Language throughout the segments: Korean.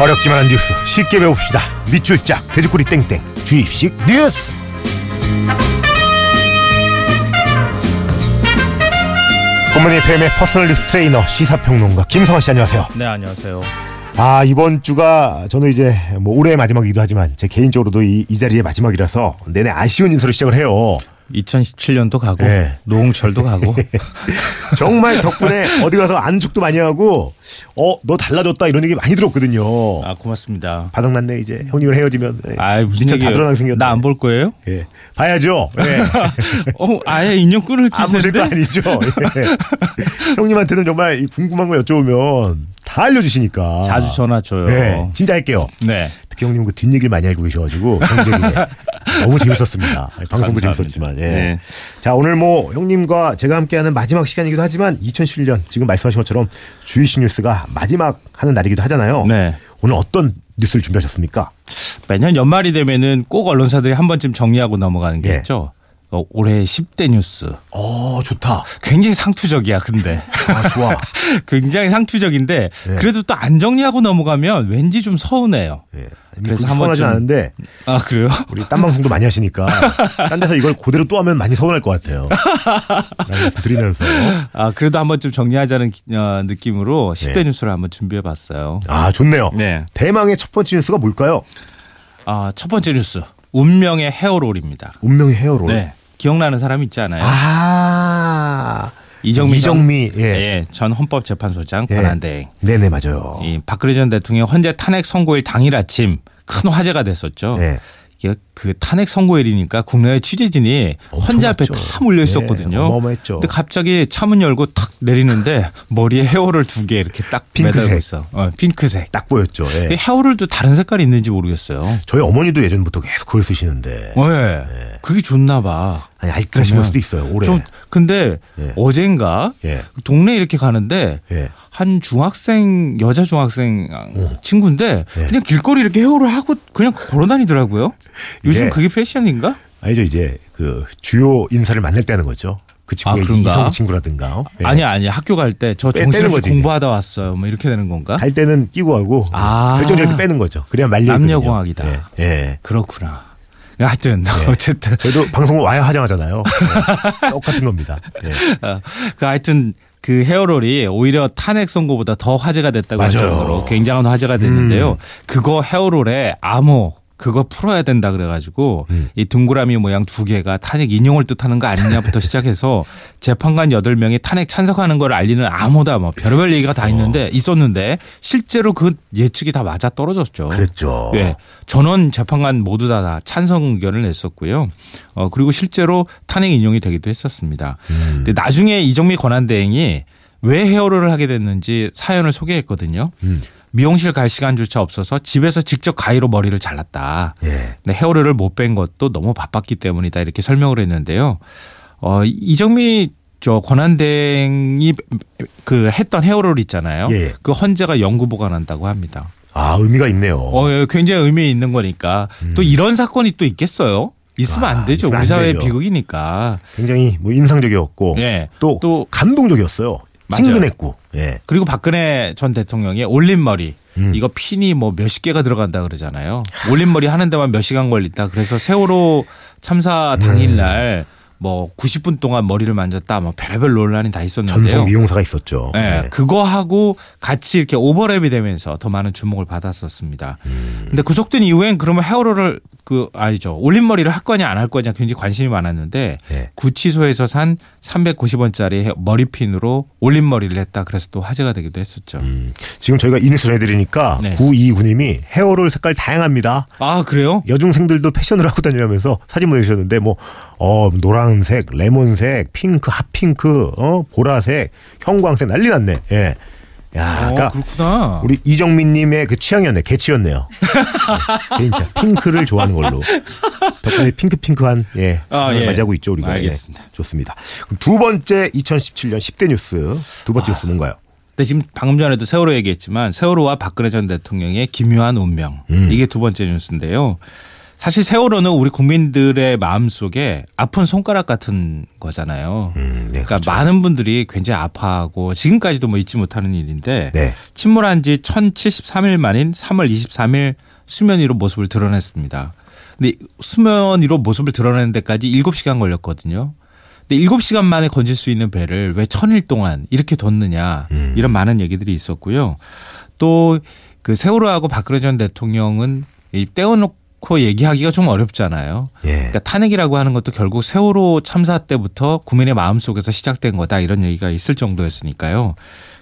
어렵기만 한 뉴스 쉽게 배웁시다. 밑줄 쫙 돼지꼬리 땡땡 주입식 뉴스. 굿모닝 FM의 퍼스널 뉴스 트레이너 시사평론가 김성환 씨 안녕하세요. 네 안녕하세요. 아 이번 주가 저는 이제 뭐 올해의 마지막이기도 하지만 제 개인적으로도 이, 이 자리의 마지막이라서 내내 아쉬운 인사로 시작을 해요. 2017년도 가고 네. 노홍철도 가고 정말 덕분에 어디 가서 아는 척도 많이 하고 어 너 달라졌다 이런 얘기 많이 들었거든요. 아 고맙습니다. 바닥났네 이제 형님을 헤어지면 네. 아 무슨 다 얘기예요? 드러나게 생겼네. 나안 볼 거예요? 예. 봐야죠. 예. 어 아예 인연 끊을 기세인데. 아니죠. 예. 형님한테는 정말 이 궁금한 거 여쭤보면 다 알려주시니까. 자주 전화 줘요. 네, 진짜 할게요. 네. 특히 형님 그 뒷얘기를 많이 알고 계셔가지고 너무 재밌었습니다. 방송도. 재밌었지만. 예. 네. 자 오늘 뭐 형님과 제가 함께하는 마지막 시간이기도 하지만 2011년 지금 말씀하신 것처럼 주이시 뉴스가 마지막 하는 날이기도 하잖아요. 네. 오늘 어떤 뉴스를 준비하셨습니까? 매년 연말이 되면은 꼭 언론사들이 한 번쯤 정리하고 넘어가는 게 예. 있죠. 어, 올해 10대 뉴스. 어 좋다. 굉장히 상투적이야, 근데. 아 좋아. 굉장히 상투적인데 예. 그래도 또 안 정리하고 넘어가면 왠지 좀 서운해요. 예. 그래서 그래서 한 서운하지 번쯤- 않은데 아 그래요? 우리 딴 방송도 많이 하시니까 딴 데서 이걸 그대로 또 하면 많이 서운할 것 같아요. 드리면서 아 그래도 한 번쯤 정리하자는 기- 어, 느낌으로 10대 네. 뉴스를 한번 준비해 봤어요. 아 좋네요. 네. 대망의 첫 번째 뉴스가 뭘까요? 아, 첫 번째 뉴스. 운명의 헤어롤입니다. 운명의 헤어롤. 네. 기억나는 사람 있지 않아요? 아 이정미 전- 이정미 예. 예, 전 헌법재판소장 예. 권한대행. 네네 맞아요. 이 박근혜 전 대통령 헌재 탄핵 선고일 당일 아침 큰 화제가 됐었죠. 네. 그 탄핵 선고일이니까 국내의 취재진이 헌재 앞에 엄청났죠. 다 몰려 있었거든요. 네. 근데 갑자기 차문 열고 탁 내리는데 머리에 헤어롤 두개 이렇게 딱 핑크색. 매달고 있어. 어, 핑크색. 딱 보였죠. 예. 이 헤어롤도 다른 색깔이 있는지 모르겠어요. 저희 어머니도 예전부터 계속 그걸 쓰시는데 어, 예. 그게 좋나 봐. 아니 알뜰하신 걸 수도 있어요. 올해. 좀 근데 예. 어젠가 예. 동네 이렇게 가는데 예. 한 중학생 여자 중학생 친구인데 예. 그냥 길거리 이렇게 헤어를 하고 그냥 걸어 다니더라고요. 요즘 그게 패션인가? 아니죠 이제 그 주요 인사를 만날 때 하는 거죠. 그 친구가 아? 이성 친구라든가. 어? 예. 아니 아니 학교 갈 때 저 정신없이 공부하다 왔어요. 뭐 이렇게 되는 건가? 갈 때는 끼고 하고 아. 결정적일 때 빼는 거죠. 그래야 말려. 남녀공학이다. 예. 예. 그렇구나. 하여튼 어쨌든 저희도 방송 와야 화장하잖아요. 예. 똑같은 겁니다. 예. 어, 그 하여튼 그 헤어롤이 오히려 탄핵 선고보다 더 화제가 됐다고 할 맞아요. 정도로 굉장한 화제가 됐는데요. 그거 헤어롤에 암호 그거 풀어야 된다 그래가지고 이 동그라미 모양 두 개가 탄핵 인용을 뜻하는 거 아니냐부터 시작해서 재판관 여덟 명이 탄핵 찬성하는 걸 알리는 암호다 뭐 별의별 얘기가 다 있는데 있었는데 실제로 그 예측이 다 맞아 떨어졌죠. 그랬죠. 예. 전원 재판관 모두 다, 다 찬성 의견을 냈었고요. 어, 그리고 실제로 탄핵 인용이 되기도 했었습니다. 근데 나중에 이정미 권한대행이 왜 헤어롤을 하게 됐는지 사연을 소개했거든요. 미용실 갈 시간조차 없어서 집에서 직접 가위로 머리를 잘랐다. 예. 근데 헤어롤을 못뺀 것도 너무 바빴기 때문이다 이렇게 설명을 했는데요. 어, 이정미 저 권한대행이 그 했던 헤어롤 있잖아요. 예, 예. 그 헌재가 영구 보관한다고 합니다. 아 의미가 있네요. 어, 예, 굉장히 의미 있는 거니까 또 이런 사건이 또 있겠어요? 있으면 아, 안 되죠. 우리 안 사회의. 비극이니까. 굉장히 뭐 인상적이었고 예. 또, 또- 감동적이었어요. 맞아요. 친근했고. 예. 그리고 박근혜 전 대통령의 올림머리 음. 이거 핀이 뭐 몇십 개가 들어간다 그러잖아요. 올림머리 하는 데만 몇 시간 걸린다. 그래서 세월호 참사 네. 당일날 뭐 90분 동안 머리를 만졌다. 뭐 별의별 논란이 다 있었는데요. 전통 미용사가 있었죠. 네, 예. 그거 하고 같이 이렇게 오버랩이 되면서 더 많은 주목을 받았었습니다. 음. 근데 구속된 이후엔 그러면 헤어롤을 그 아니죠 올림머리를 할 거냐 안 할 거냐 굉장히 관심이 많았는데 네. 구치소에서 산 390원짜리 머리핀으로 올림머리를 했다. 그래서 또 화제가 되기도 했었죠. 음, 지금 저희가 이 뉴스 전해드리니까 네. 9229님이 헤어롤 색깔 다양합니다. 아 그래요? 여중생들도 패션을 하고 다니면서 사진 보내주셨는데 뭐 어, 노란색, 레몬색, 핑크, 핫핑크, 어, 보라색, 형광색 난리 났네. 예. 야, 어, 그러니까 그렇구나. 우리 이정민님의 그 취향이었네. 개취였네요. 네, 진짜 핑크를 좋아하는 걸로. 덕분에 핑크핑크한 예, 아, 아, 예. 맞이하고 있죠 우리가. 알겠습니다. 예, 좋습니다. 그럼 두 번째 2017년 10대 뉴스 두 번째 뉴스 뭔가요? 근데 지금 방금 전에도 세월호 얘기했지만 세월호와 박근혜 전 대통령의 기묘한 운명 음. 이게 두 번째 뉴스인데요. 사실 세월호는 우리 국민들의 마음 속에 아픈 손가락 같은 거잖아요. 음, 네, 그러니까 그렇죠. 많은 분들이 굉장히 아파하고 지금까지도 뭐 잊지 못하는 일인데 네. 침몰한 지 1073일 만인 3월 23일 수면 위로 모습을 드러냈습니다. 근데 수면 위로 모습을 드러내는 데까지 7시간 걸렸거든요. 근데 7시간 만에 건질 수 있는 배를 왜 천일 동안 이렇게 뒀느냐 음. 이런 많은 얘기들이 있었고요. 또 그 세월호하고 박근혜 전 대통령은 이 떼어놓고 얘기하기가 좀 어렵잖아요. 예. 그러니까 탄핵이라고 하는 것도 결국 세월호 참사 때부터 국민의 마음 속에서 시작된 거다 이런 얘기가 있을 정도였으니까요.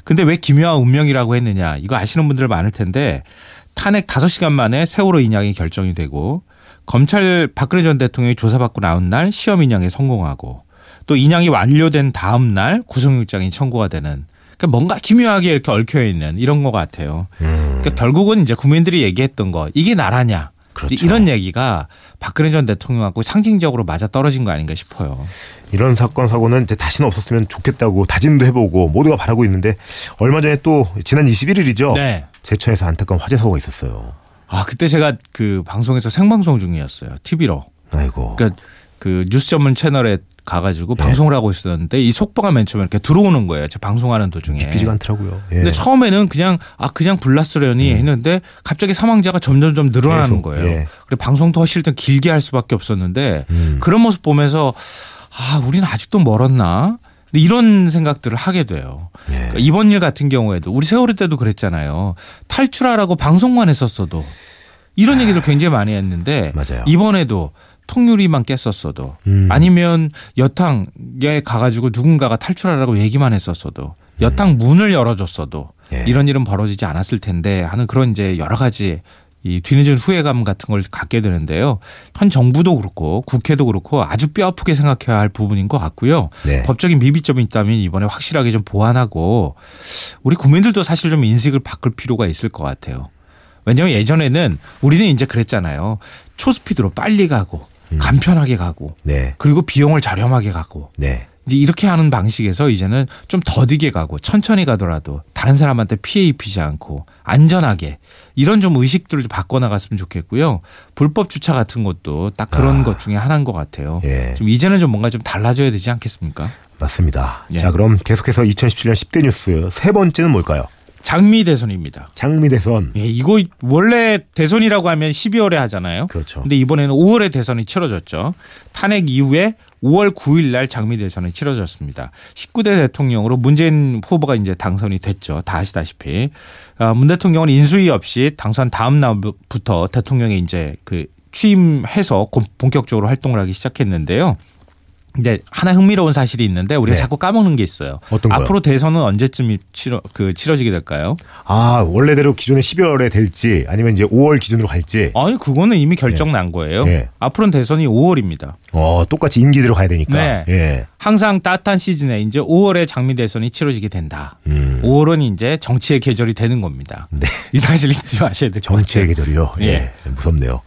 근데 왜 기묘한 운명이라고 했느냐 이거 아시는 분들 많을 텐데 탄핵 5시간 만에 세월호 인양이 결정이 되고 검찰 박근혜 전 대통령이 조사받고 나온 날 시험 인양에 성공하고 또 인양이 완료된 다음 날 구속영장이 청구가 되는 그러니까 뭔가 기묘하게 이렇게 얽혀 있는 이런 것 같아요. 음. 그러니까 결국은 이제 국민들이 얘기했던 거 이게 나라냐 그렇죠. 이런 얘기가 박근혜 전 대통령하고 상징적으로 맞아 떨어진 거 아닌가 싶어요. 이런 사건 사고는 이제 다시는 없었으면 좋겠다고 다짐도 해보고 모두가 바라고 있는데 얼마 전에 또 지난 21일이죠. 네. 제천에서 안타까운 화재 사고가 있었어요. 아 그때 제가 그 방송에서 생방송 중이었어요. TV로. 아이고. 그러니까 그 뉴스 전문 채널에 가가지고 예. 방송을 하고 있었는데 이 속보가 맨 처음에 이렇게 들어오는 거예요. 제 방송하는 도중에. 믿기지가 않더라고요. 예. 근데 처음에는 그냥 아 그냥 불났으려니 했는데 갑자기 사망자가 점점점 늘어나는 계속, 거예요. 예. 그래 방송도 훨씬 더 길게 할 수밖에 없었는데 음. 그런 모습 보면서 아 우리는 아직도 멀었나? 근데 이런 생각들을 하게 돼요. 예. 그러니까 이번 일 같은 경우에도 우리 세월호 때도 그랬잖아요. 탈출하라고 방송만 했었어도 이런 얘기들 굉장히 많이 했는데 맞아요. 이번에도 통유리만 깼었어도 음. 아니면 여탕에 가가지고 누군가가 탈출하라고 얘기만 했었어도 여탕 문을 열어줬어도 음. 예. 이런 일은 벌어지지 않았을 텐데 하는 그런 이제 여러 가지 이 뒤늦은 후회감 같은 걸 갖게 되는데요. 현 정부도 그렇고 국회도 그렇고 아주 뼈 아프게 생각해야 할 부분인 것 같고요. 네. 법적인 미비점이 있다면 이번에 확실하게 좀 보완하고 우리 국민들도 사실 좀 인식을 바꿀 필요가 있을 것 같아요. 왜냐하면 예전에는 우리는 이제 그랬잖아요. 초스피드로 빨리 가고 음. 간편하게 가고 네. 그리고 비용을 저렴하게 가고 네. 이제 이렇게 하는 방식에서 이제는 좀 더디게 가고 천천히 가더라도 다른 사람한테 피해 입히지 않고 안전하게 이런 좀 의식들을 좀 바꿔나갔으면 좋겠고요. 불법 주차 같은 것도 딱 그런 아. 것 중에 하나인 것 같아요. 예. 좀 이제는 좀 뭔가 좀 달라져야 되지 않겠습니까? 맞습니다. 예. 자, 그럼 계속해서 2017년 10대 뉴스 세 번째는 뭘까요? 장미 대선입니다. 장미 대선. 예, 이거 원래 대선이라고 하면 12월에 하잖아요. 그렇죠. 근데 이번에는 5월에 대선이 치러졌죠. 탄핵 이후에 5월 9일 날 장미 대선이 치러졌습니다. 19대 대통령으로 문재인 후보가 이제 당선이 됐죠. 다 아시다시피. 아, 문 대통령은 인수위 없이 당선 다음 날부터 대통령이 이제 그 취임해서 곧 본격적으로 활동을 하기 시작했는데요. 이제 하나 흥미로운 사실이 있는데 우리가 네. 자꾸 까먹는 게 있어요. 어떤? 앞으로 대선은 언제쯤 치러 그 치러지게 될까요? 아, 원래대로 기존에 12월에 될지 아니면 이제 5월 기준으로 갈지. 아니 그거는 이미 결정 난 거예요. 네. 앞으로는 대선이 5월입니다. 어, 똑같이 임기대로 가야 되니까. 네. 예. 항상 따뜻한 시즌에 이제 5월에 장미 대선이 치러지게 된다. 음. 5월은 이제 정치의 계절이 되는 겁니다. 네. 이 사실 잊지 마셔야 될것 정치의. 계절이요. 예. 예. 무섭네요.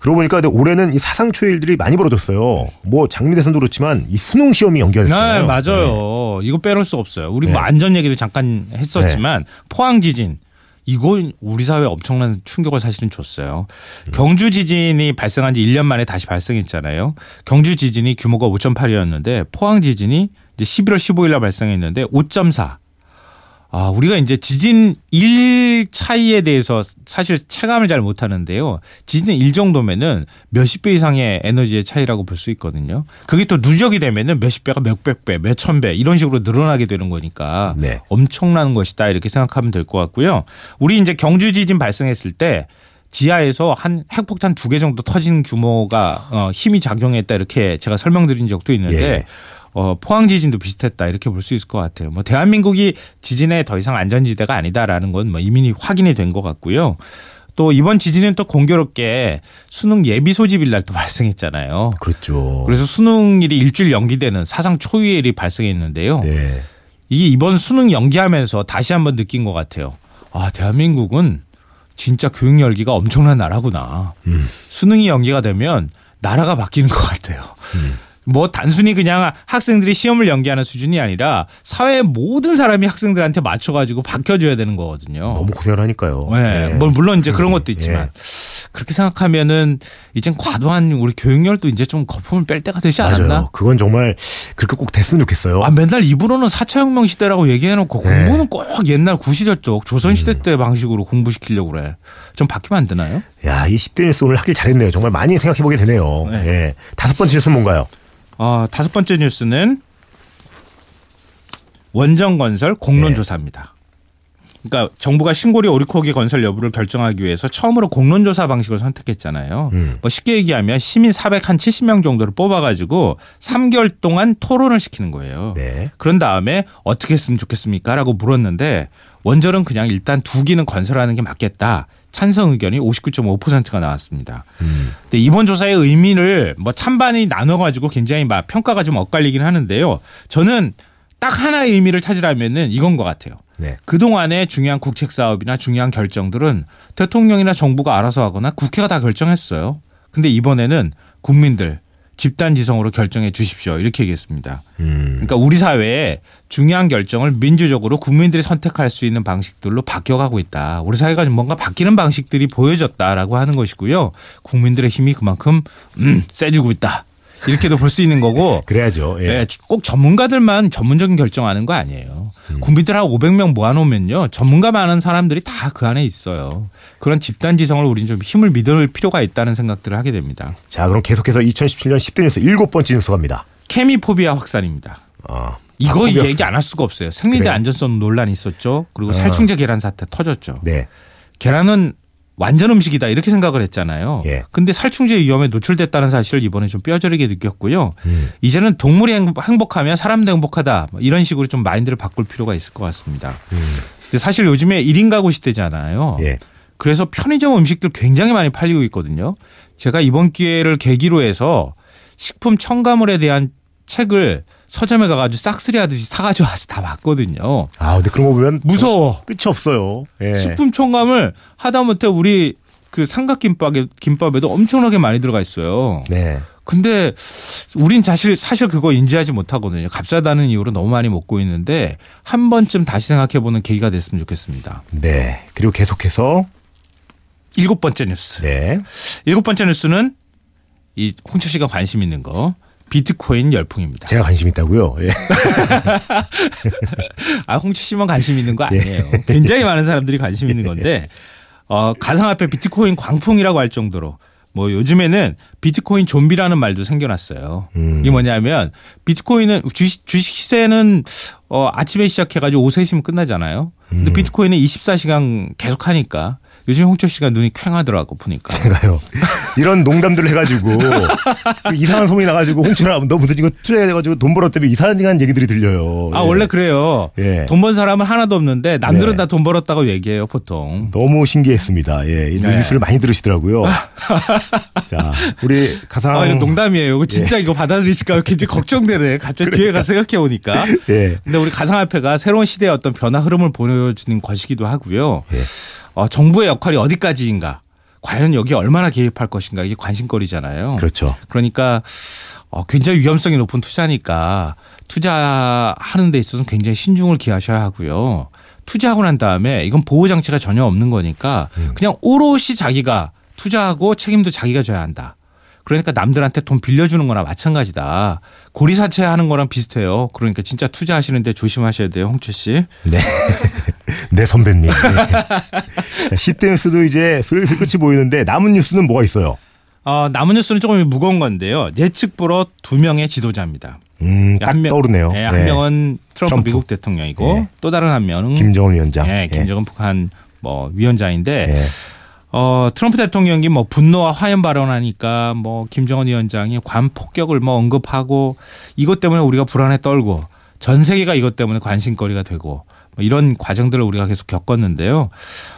그러고 보니까 올해는 이 사상초의 일들이 많이 벌어졌어요. 뭐 장미 대선도 그렇지만 이 수능 시험이 연결됐어요. 네, 맞아요. 이거 빼놓을 수 없어요. 우리 뭐 네. 안전 얘기도 잠깐 했었지만 포항 지진 이거 우리 사회에 엄청난 충격을 사실은 줬어요. 경주 지진이 발생한 지 1년 만에 다시 발생했잖아요. 경주 지진이 규모가 5.8이었는데 포항 지진이 이제 11월 15일 날 발생했는데 5.4. 아, 우리가 이제 지진 1 차이에 대해서 사실 체감을 잘 못하는데요. 지진 1 정도면은 몇십 배 이상의 에너지의 차이라고 볼 수 있거든요. 그게 또 누적이 되면은 몇십 배가 몇백 배, 몇천 배 이런 식으로 늘어나게 되는 거니까 네. 엄청난 것이다 이렇게 생각하면 될 것 같고요. 우리 이제 경주 지진 발생했을 때 지하에서 한 핵폭탄 두 개 정도 터진 규모가 어, 힘이 작용했다 이렇게 제가 설명드린 적도 있는데 예. 어, 포항 지진도 비슷했다 이렇게 볼 수 있을 것 같아요. 뭐 대한민국이 지진에 더 이상 안전지대가 아니다라는 건 뭐 이미 확인이 된 것 같고요. 또 이번 지진은 또 공교롭게 수능 예비 소집일 날 또 발생했잖아요. 그렇죠. 그래서 수능일이 일주일 연기되는 사상 초유의 일이 발생했는데요. 네. 이게 이번 수능 연기하면서 다시 한번 느낀 것 같아요. 아, 대한민국은 진짜 교육 열기가 엄청난 나라구나. 음. 수능이 연기가 되면 나라가 바뀌는 것 같아요. 음. 뭐 단순히 그냥 학생들이 시험을 연기하는 수준이 아니라 사회의 모든 사람이 학생들한테 맞춰가지고 바뀌어줘야 되는 거거든요. 너무 고생을 하니까요. 네. 뭐 물론 이제 그런 것도 있지만 예. 그렇게 생각하면은 이젠 과도한 우리 교육열도 이제 좀 거품을 뺄 때가 되지 않았나? 맞아요. 그건 정말 그렇게 꼭 됐으면 좋겠어요. 아 맨날 입으로는 4차 혁명 시대라고 얘기해놓고 네. 음. 공부는 꼭 옛날 구시대 쪽 조선시대 때 방식으로 공부시키려고 그래. 좀 바뀌면 안 되나요? 야, 이 10대 뉴스 오늘 하길 잘했네요. 정말 많이 생각해 보게 되네요. 네. 예. 다섯 번째 뉴스는 뭔가요? 어, 다섯 번째 뉴스는 원정건설 공론조사입니다. 그러니까 정부가 신고리 오리코기 건설 여부를 결정하기 위해서 처음으로 공론조사 방식을 선택했잖아요. 음. 뭐 쉽게 얘기하면 시민 470명 정도를 뽑아가지고 3개월 동안 토론을 시키는 거예요. 네. 그런 다음에 어떻게 했으면 좋겠습니까? 라고 물었는데 원절은 그냥 일단 두 기는 건설하는 게 맞겠다. 찬성 의견이 59.5%가 나왔습니다. 음. 근데 이번 조사의 의미를 뭐 찬반이 나눠 가지고 굉장히 막 평가가 좀 엇갈리긴 하는데요. 저는 딱 하나의 의미를 찾으라면은 이건 것 같아요. 네. 그동안의 중요한 국책 사업이나 중요한 결정들은 대통령이나 정부가 알아서 하거나 국회가 다 결정했어요. 근데 이번에는 국민들 집단 지성으로 결정해 주십시오. 이렇게 얘기했습니다. 음. 그러니까 우리 사회에 중요한 결정을 민주적으로 국민들이 선택할 수 있는 방식들로 바뀌어가고 있다. 우리 사회가 좀 뭔가 바뀌는 방식들이 보여졌다라고 하는 것이고요. 국민들의 힘이 그만큼 음, 세지고 있다. 이렇게도 볼 수 있는 거고 그래야죠. 예. 예, 꼭 전문가들만 전문적인 결정하는 거 아니에요. 음. 국민들 한 500명 모아놓으면요. 전문가 많은 사람들이 다 그 안에 있어요. 그런 집단 지성을 우리는 좀 힘을 믿을 필요가 있다는 생각들을 하게 됩니다. 자, 그럼 계속해서 2017년 10대 뉴스 일곱 번째 뉴스 갑니다. 케미포비아 확산입니다. 아, 이거 얘기 안할 수가 없어요. 생리대 그래요? 안전성 논란이 있었죠. 그리고 아. 살충제 계란 사태 터졌죠. 네. 계란은 완전 음식이다 이렇게 생각을 했잖아요. 예. 근데 살충제 위험에 노출됐다는 사실을 이번에 좀 뼈저리게 느꼈고요. 음. 이제는 동물이 행복- 행복하면 사람도 행복하다 뭐 이런 식으로 좀 마인드를 바꿀 필요가 있을 것 같습니다. 근데 사실 요즘에 1인 가구 시대잖아요. 음. 예. 그래서 편의점 음식들 굉장히 많이 팔리고 있거든요. 제가 이번 기회를 계기로 해서 식품 첨가물에 대한 책을 서점에 가가지고 싹쓸이 하듯이 사가지고 와서 다 봤거든요. 아, 근데 그런 거 보면 무서워. 끝이 없어요. 예. 식품 첨가물 하다못해 우리 그 삼각김밥에 김밥에도 엄청나게 많이 들어가 있어요. 네. 근데 우린 사실 사실 그거 인지하지 못하거든요. 값싸다는 이유로 너무 많이 먹고 있는데 한 번쯤 다시 생각해 보는 계기가 됐으면 좋겠습니다. 네. 그리고 계속해서 일곱 번째 뉴스. 네. 일곱 번째 뉴스는 이 홍철 씨가 관심 있는 거 비트코인 열풍입니다. 제가 관심 있다고요. 예. 아 홍철 씨만 관심 있는 예. 거 아니에요. 굉장히 많은 사람들이 관심 있는 건데 어, 가상화폐 비트코인 광풍이라고 할 정도로 뭐 요즘에는 비트코인 좀비라는 말도 생겨났어요. 음. 이게 뭐냐면 비트코인은 주식, 주식 시세는 어, 아침에 시작해가지고 오후 3시면 끝나잖아요. 근데 음. 비트코인은 24시간 계속 하니까 요즘 홍철 씨가 눈이 퀭하더라고 보니까. 제가요. 이런 농담들을 해가지고 그 이상한 소문이 나가지고 홍철아 너 무슨 이거 투자해가지고 돈 벌었다며 이상한 얘기들이 들려요. 아 예. 원래 그래요. 예. 돈번 사람은 하나도 없는데 남들은 네. 다돈 벌었다고 얘기해요 보통. 너무 신기했습니다. 예. 이 네. 뉴스를 많이 들으시더라고요. 자, 우리 가상. 아 이거 농담이에요. 이거 진짜 이거 받아들이실까 굉장히 걱정되네. 갑자기 뒤에 가서 생각해 보니까. 예. 근데 우리 가상화폐가 새로운 시대의 어떤 변화 흐름을 보여주는 것이기도 하고요. 예. 어, 정부의 역할이 어디까지인가. 과연 여기 얼마나 개입할 것인가 이게 관심거리잖아요. 그렇죠. 그러니까 어, 굉장히 위험성이 높은 투자니까 투자하는 데 있어서는 굉장히 신중을 기하셔야 하고요. 투자하고 난 다음에 이건 보호 장치가 전혀 없는 거니까 그냥 오롯이 자기가 투자하고 책임도 자기가 져야 한다. 그러니까 남들한테 돈 빌려주는 거나 마찬가지다. 고리사채 하는 거랑 비슷해요. 그러니까 진짜 투자하시는데 조심하셔야 돼요, 홍철 씨. 네. 네, 선배님. 네. 자, 10대 뉴스도 이제 슬슬 끝이 보이는데 남은 뉴스는 뭐가 있어요? 어, 남은 뉴스는 조금 무거운 건데요. 예측 불허 두 명의 지도자입니다. 음, 딱 떠오르네요. 네, 한 네. 명은 트럼프, 트럼프. 미국 대통령이고 네. 또 다른 한 명은 김정은 위원장. 예, 김정은 북한 뭐 위원장인데 예. 어, 트럼프 대통령이 뭐 분노와 화염 발언하니까 뭐 김정은 위원장이 관 폭격을 뭐 언급하고 이것 때문에 우리가 불안에 떨고 전 세계가 이것 때문에 관심거리가 되고 뭐 이런 과정들을 우리가 계속 겪었는데요.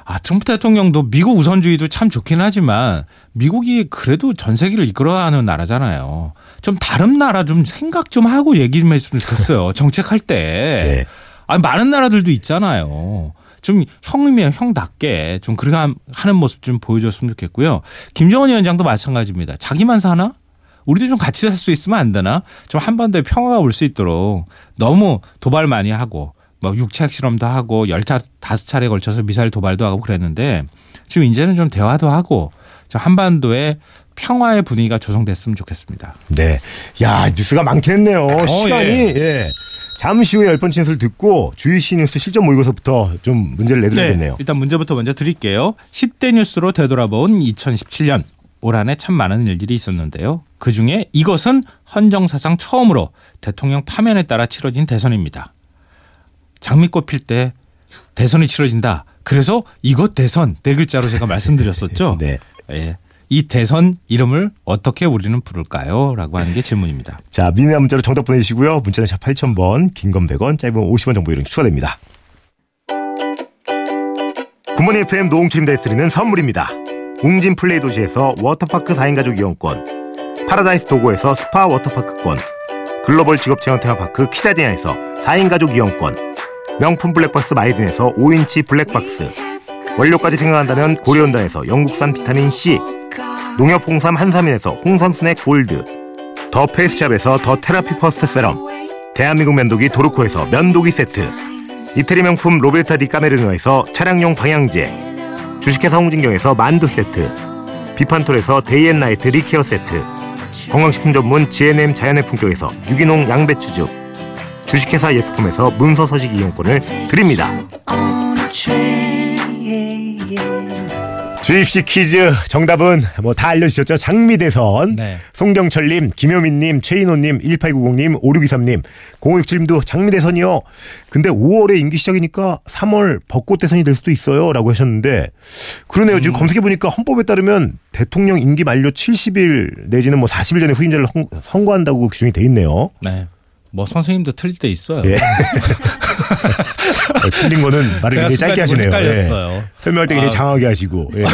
아, 트럼프 대통령도 미국 우선주의도 참 좋긴 하지만 미국이 그래도 전 세계를 이끌어가는 나라잖아요. 좀 다른 나라 좀 생각 좀 하고 얘기 좀 했으면 좋겠어요. 정책할 때. 네. 아니, 많은 나라들도 있잖아요. 좀 형이면 형답게 좀 그렇게 함- 하는 모습 좀 보여줬으면 좋겠고요. 김정은 위원장도 마찬가지입니다. 자기만 사나? 우리도 좀 같이 살 수 있으면 안 되나? 좀 한반도에 평화가 올 수 있도록 너무 도발 많이 하고 뭐 육체 핵실험도 하고 열차 다섯 차례 걸쳐서 미사일 도발도 하고 그랬는데 지금 이제는 좀 대화도 하고 저 한반도에 평화의 분위기가 조성됐으면 좋겠습니다. 네. 야, 뉴스가 많긴 했네요. 시간이, 예. 예. 잠시 후에 열 번째 뉴스를 듣고 주이시 뉴스 실전 모의고사부터 좀 문제를 내드리겠네요. 일단 문제부터 먼저 드릴게요. 10대 뉴스로 되돌아본 2017년. 올 한해 참 많은 일들이 있었는데요. 그 중에 이것은 헌정사상 처음으로 대통령 파면에 따라 치러진 대선입니다. 장미꽃 필 때 대선이 치러진다. 그래서 이것 대선 네 글자로 제가 말씀드렸었죠. 네. 예. 이 대선 이름을 어떻게 우리는 부를까요? 라고 하는 게 질문입니다. 자, 미니나 문자로 정답 보내주시고요. 문자는 샵 8000번, 긴 건 100원, 짧은 50원 정보 이용이 추가됩니다. 굿모닝 FM 노홍철입니다. 드리는 선물입니다. 웅진 플레이 도시에서 워터파크 4인 가족 이용권, 파라다이스 도고에서 스파 워터파크권, 글로벌 직업체험 테마파크 키자니아에서 4인 가족 이용권, 명품 블랙박스 마이딘에서 5인치 블랙박스, 원료까지 생각한다면 고려은단에서 영국산 비타민 C, 농협 홍삼 한삼인에서 홍삼 스낵 골드, 더 페이스샵에서 더 테라피 퍼스트 세럼, 대한민국 면도기 도르코에서 면도기 세트, 이태리 명품 로베르타 디 까메리노에서 차량용 방향제, 주식회사 홍진경에서 만두 세트, 비판톨에서 데이앤나이트 립케어 세트, 건강식품 전문 GNM 자연의 품격에서 유기농 양배추즙, 주식회사 예스콤에서 문서 서식 이용권을 드립니다. 주입식 퀴즈 정답은 뭐 다 알려주셨죠? 장미대선. 네. 송경철님, 김효민님, 최인호님, 1890님, 5623님, 0567님도 장미대선이요. 근데 5월에 임기 시작이니까 3월 벚꽃대선이 될 수도 있어요. 라고 하셨는데, 그러네요. 지금 검색해보니까 헌법에 따르면 대통령 임기 만료 70일 내지는 뭐 40일 전에 후임자를 선- 선거한다고 규정이 돼 있네요. 네. 뭐 선생님도 틀릴 때 있어요. 예. 어, 틀린 거는 말을 굉장히 짧게 하시네요. 예. 설명할 때 굉장히 아. 장하게 하시고 예.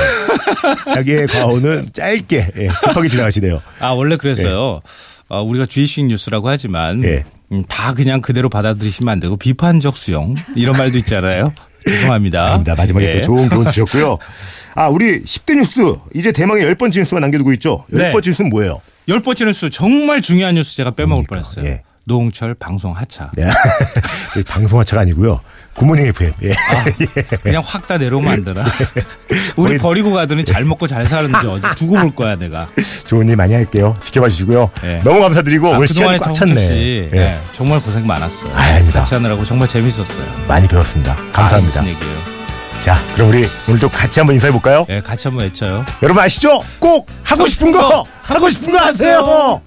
자기의 과오는 짧게 예. 급하게 지나가시네요. 아 원래 그래서요. 어, 우리가 주입식 뉴스라고 하지만 예. 음, 다 그냥 그대로 받아들이시면 안 되고 비판적 수용 이런 말도 있잖아요. 죄송합니다. 아닙니다. 마지막에 예. 또 좋은 교훈 주셨고요. 아 우리 10대 뉴스 이제 대망의 열 번째 뉴스만 남겨두고 있죠. 열 네. 번째 뉴스는 뭐예요? 열 번째 뉴스 정말 중요한 뉴스 제가 빼먹을 뻔했어요. 예. 노홍철 방송 하차. 네. 저희 방송 하차가 아니고요. 굿모닝 FM. 예. 그냥 확 다 내려오면 안 되나? 우리 버리고 가더니 잘 먹고 잘 사는지 어디 두고 볼 거야 내가. 좋은 일 많이 할게요. 지켜봐 주시고요. 예. 너무 감사드리고 아, 오늘 시간이 꽉 찼네. 씨 예. 예, 정말 고생 많았어요. 아, 아닙니다. 같이 하느라고 정말 재밌었어요. 많이 배웠습니다. 감사합니다. 아, 무슨 얘기예요? 자, 그럼 우리 오늘도 같이 한번 인사해 볼까요? 예, 같이 한번 외쳐요. 여러분 아시죠? 꼭 하고 싶은 거 하고 싶은 거 하세요.